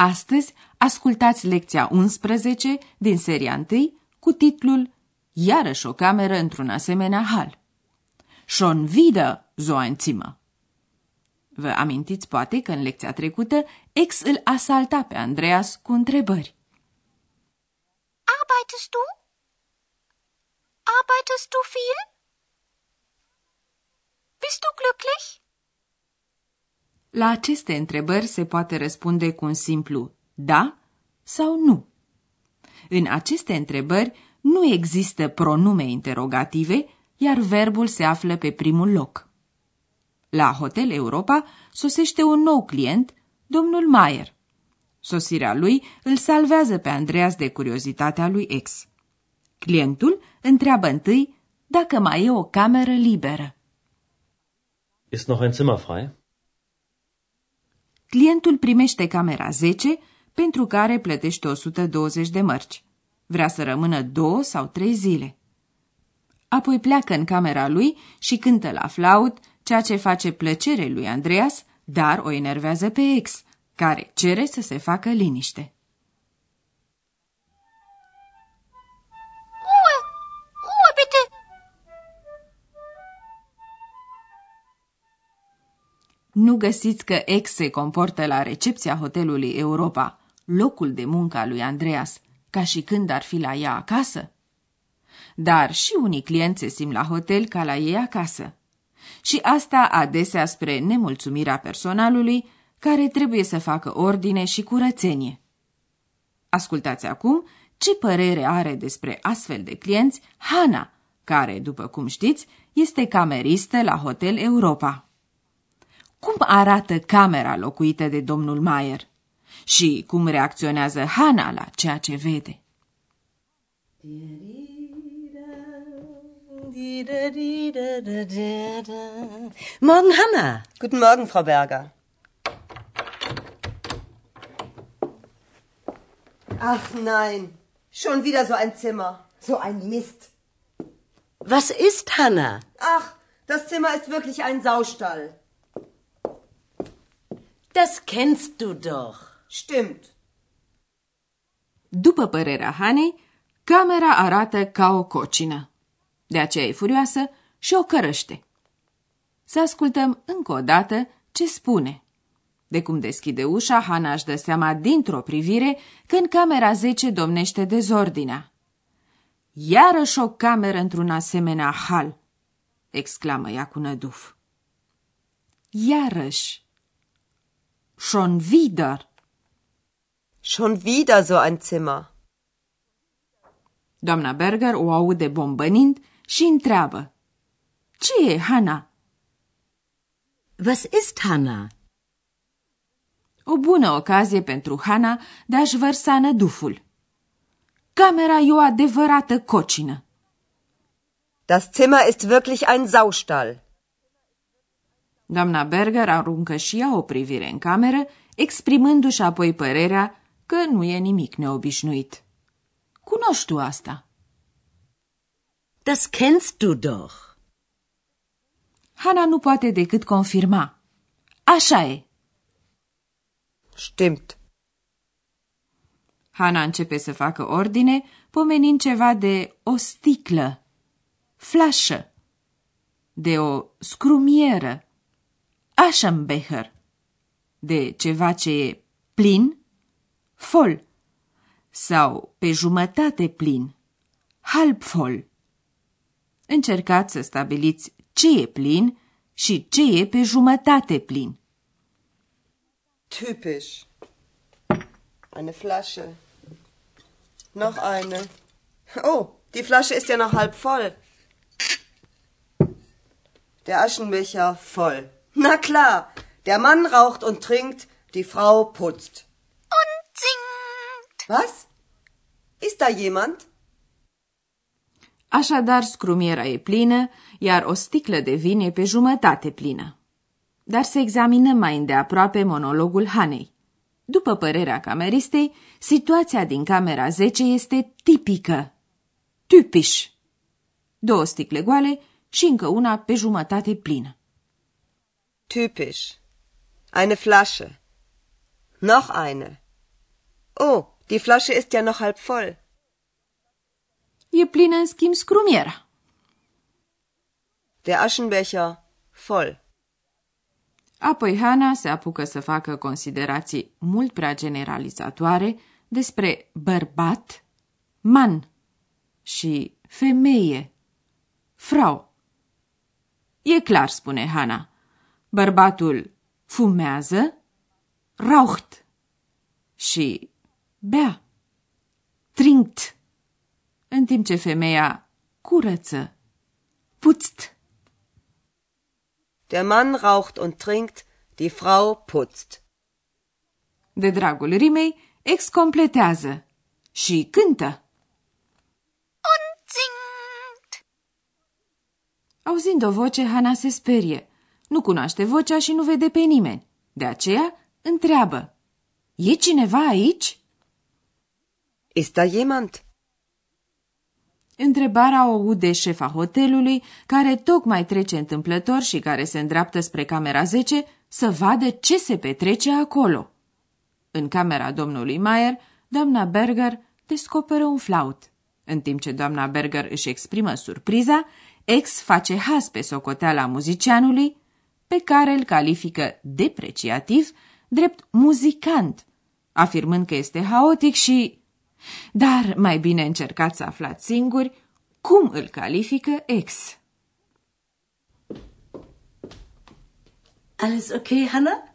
Astăzi ascultați lecția 11 din seria 1 cu titlul Iarăși o cameră într-un asemenea hal. Schon wieder so ein Zimmer. Vă amintiți poate că în lecția trecută ex îl asalta pe Andreas cu întrebări. Arbeitest du? Arbeitest du viel? Bist du glücklich? La aceste întrebări se poate răspunde cu un simplu da sau nu. În aceste întrebări nu există pronume interogative, iar verbul se află pe primul loc. La Hotel Europa sosește un nou client, domnul Mayer. Sosirea lui îl salvează pe Andreas de curiozitatea lui ex. Clientul întreabă întâi dacă mai e o cameră liberă. Ist noch ein Zimmer frei? Clientul primește camera 10, pentru care plătește 120 de mărci. Vrea să rămână două sau trei zile. Apoi pleacă în camera lui și cântă la flaut, ceea ce face plăcere lui Andreas, dar o enervează pe ex, care cere să se facă liniște. Nu găsiți că ex se comportă la recepția hotelului Europa, locul de muncă al lui Andreas, ca și când ar fi la ea acasă? Dar și unii clienți se simt la hotel ca la ei acasă. Și asta adesea spre nemulțumirea personalului, care trebuie să facă ordine și curățenie. Ascultați acum ce părere are despre astfel de clienți Hana, care, după cum știți, este cameristă la Hotel Europa. Cum arată camera locuită de domnul Mayer? Și cum reacționează Hana la ceea ce vede? Morgen, Hanna. Guten Morgen, Frau Berger. Ach nein, schon wieder so ein Zimmer. So ein Mist. Was ist, Hanna? Ach, das Zimmer ist wirklich ein Saustall. Das kennst du doch. Stimmt. După părerea Hanei, camera arată ca o cocină. De aceea e furioasă și o cărăște. Să ascultăm încă o dată ce spune. De cum deschide ușa, Hana își dă seama dintr-o privire că în camera 10 domnește dezordinea. Iarăși o cameră într-un asemenea hal, exclamă ea cu năduf. Iarăși. Schon wieder. Schon wieder so ein Zimmer. Doamna Berger o aude bombănind și întreabă. Ce e, Hana? Was ist, Hanna? O bună ocazie pentru Hana de a-și vărsa năduful. Camera e o adevărată cocină. Das Zimmer ist wirklich ein Saustall. Doamna Berger aruncă și ea o privire în cameră, exprimându-și apoi părerea că nu e nimic neobișnuit. Cunoști tu asta? Das kennst du doch. Hana nu poate decât confirma. Așa e. Stimmt. Hana începe să facă ordine, pomenind ceva de o sticlă, flașă, de o scrumieră, Aschenbecher, de ceva ce e plin, fol, sau pe jumătate plin, halb voll. Încercați să stabiliți ce e plin și ce e pe jumătate plin. Typisch. Eine Flasche. Noch eine. Oh, die Flasche ist ja noch halb voll. Der Aschenbecher voll. Na klar, der Mann raucht und trinkt, die Frau putzt. Was? Ist da jemand? Așadar, scrumiera e plină, iar o sticlă de vin e pe jumătate plină. Dar să examinăm mai îndeaproape monologul Hanei. După părerea cameristei, situația din camera 10 este tipică. Typisch. Două sticle goale și încă una pe jumătate plină. Typisch. Eine Flasche. Noch eine. Oh, die Flasche ist ja noch halb voll. E plină, în schimb, scrumiera. Der Aschenbecher voll. Apoi Hana se apucă să facă considerații mult prea generalizatoare despre bărbat, man și femeie, frau. E clar, spune Hana. Bărbatul fumează, raucht și bea, trinkt, în timp ce femeia curăță, putzt. Der Mann raucht und trinkt, die Frau putzt. De dragul rimei, ex completează și cântă. Und singt. Auzind o voce, Hana se sperie. Nu cunoaște vocea și nu vede pe nimeni. De aceea întreabă. E cineva aici? Ist da jemand? Întrebarea o aude șefa hotelului, care tocmai trece întâmplător și care se îndreaptă spre camera 10 să vadă ce se petrece acolo. În camera domnului Mayer, doamna Berger descoperă un flaut. În timp ce doamna Berger își exprimă surpriza, ex face has pe socoteala muzicianului, pe care îl califică depreciativ drept muzicant, afirmând că este haotic și dar mai bine încercați să aflați singuri cum îl califică ex. Alles okay, Hanna?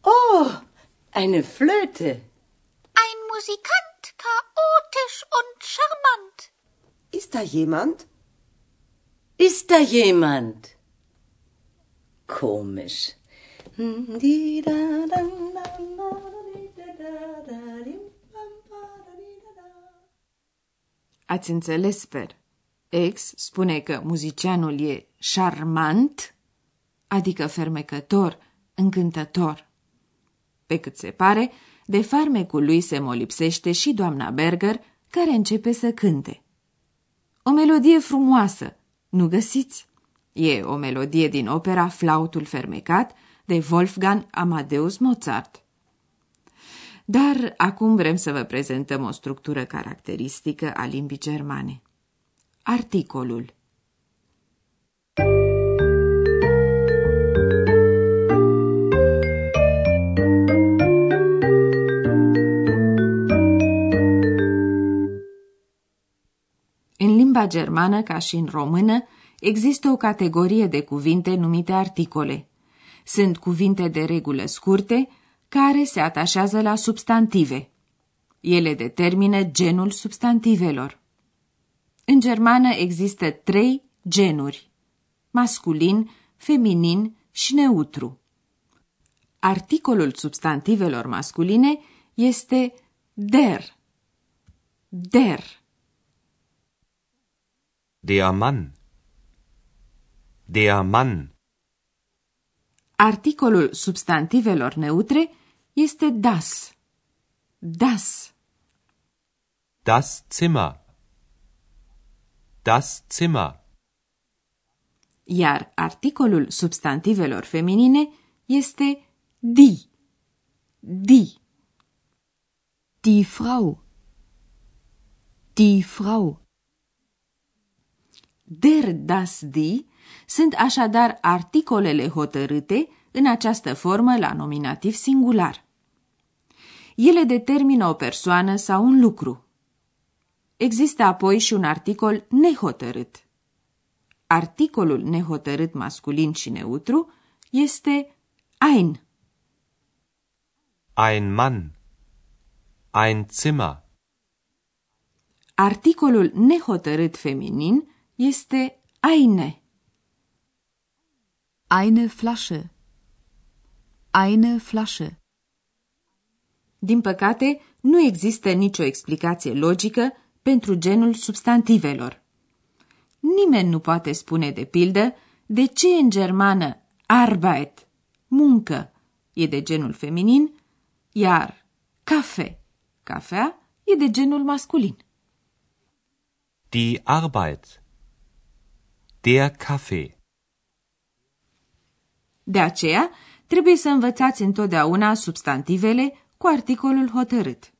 Oh, eine Flöte. Ein Musikant, chaotisch und charmant. Ist da jemand? Ist da jemand? Komisch. Ați înțeles, sper. Ex spune că muzicianul e charmant, adică fermecător, încântător. Pe cât se pare, de farmecul lui se molipsește și doamna Berger, care începe să cânte. O melodie frumoasă, nu găsiți? E o melodie din opera Flautul fermecat de Wolfgang Amadeus Mozart. Dar acum vrem să vă prezentăm o structură caracteristică a limbii germane. Articolul În limba germană, ca și în română, există o categorie de cuvinte numite articole. Sunt cuvinte de regulă scurte, care se atașează la substantive. Ele determină genul substantivelor. În germană există trei genuri, masculin, feminin și neutru. Articolul substantivelor masculine este der. Der. Der Mann. Der Mann. Articolul substantivelor neutre este das. Das. Das Zimmer. Das Zimmer. Iar articolul substantivelor feminine este die. Die. Die Frau. Die Frau. Der, das, die sunt așadar articolele hotărâte în această formă la nominativ singular. Ele determină o persoană sau un lucru. Există apoi și un articol nehotărât. Articolul nehotărât masculin și neutru este ein. Ein Mann. Ein Zimmer. Articolul nehotărât feminin este eine. Eine Flasche. Eine Flasche. Din păcate, nu există nicio explicație logică pentru genul substantivelor. Nimeni nu poate spune, de pildă, de ce în germană Arbeit, muncă, e de genul feminin, iar cafe, cafea, e de genul masculin. Die Arbeit. Der Kaffee. De aceea, trebuie să învățați întotdeauna substantivele cu articolul hotărât.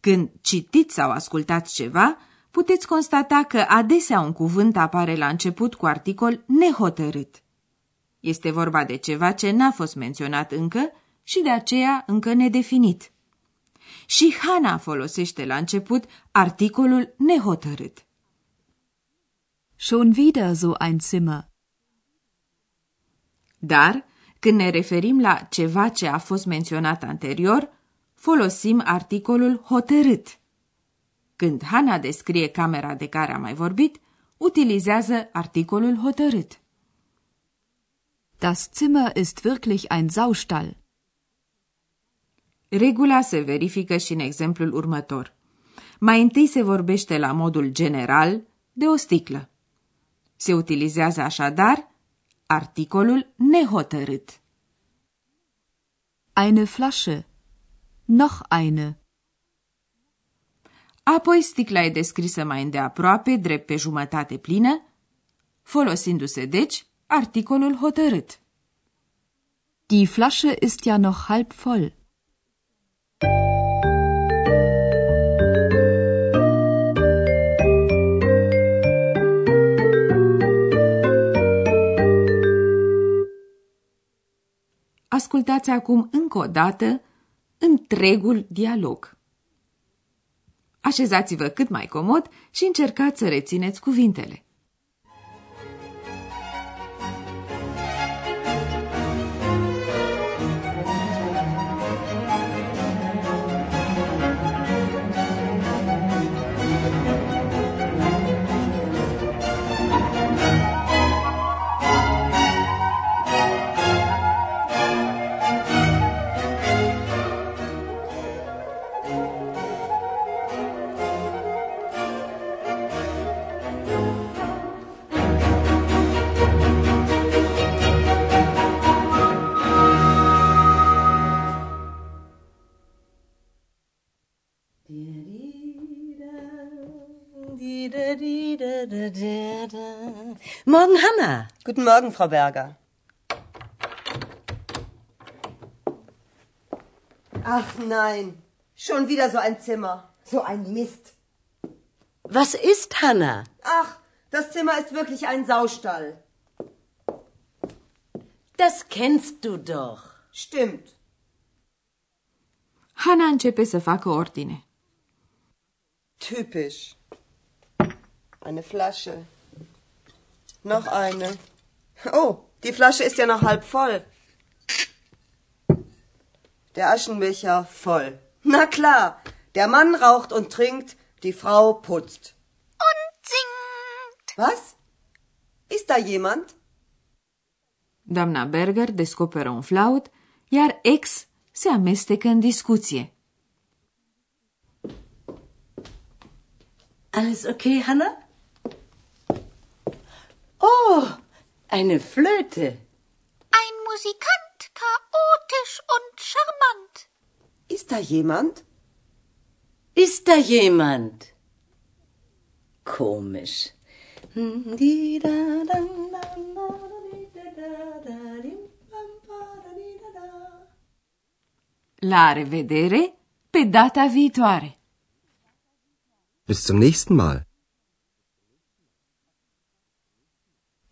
Când citiți sau ascultați ceva, puteți constata că adesea un cuvânt apare la început cu articol nehotărât. Este vorba de ceva ce n-a fost menționat încă și de aceea încă nedefinit. Și Hana folosește la început articolul nehotărât. Schon wieder so ein Zimmer. Dar, când ne referim la ceva ce a fost menționat anterior, folosim articolul hotărât. Când Hana descrie camera de care am mai vorbit, utilizează articolul hotărât. Das Zimmer ist wirklich ein Saustall. Regula se verifică și în exemplul următor. Mai întâi se vorbește la modul general de o sticlă. Se utilizează așadar articolul nehotărât. Eine Flasche. Noch eine. Apoi sticla e descrisă mai îndeaproape, drept pe jumătate plină, folosindu-se deci articolul hotărât. Die Flasche ist ja noch halb voll. Ascultați acum încă o dată întregul dialog. Așezați-vă cât mai comod și încercați să rețineți cuvintele. Morgen, Hanna. Guten Morgen, Frau Berger. Ach nein, schon wieder so ein Zimmer. So ein Mist. Was ist, Hanna? Ach, das Zimmer ist wirklich ein Saustall. Das kennst du doch. Stimmt. Hana începe să facă ordine. Typisch. Eine Flasche. Noch eine. Oh, die Flasche ist ja noch halb voll. Der Aschenbecher voll. Na klar, der Mann raucht und trinkt, die Frau putzt. Und singt. Was? Ist da jemand? Doamna Berger descoperă un flaut, iar ex se amestecă în discuție. Alles okay, Hanna? Oh, eine Flöte. Ein Musikant, chaotisch und charmant. Ist da jemand? Ist da jemand? Komisch. La revedere pe data viitoare! Bis zum nächsten Mal.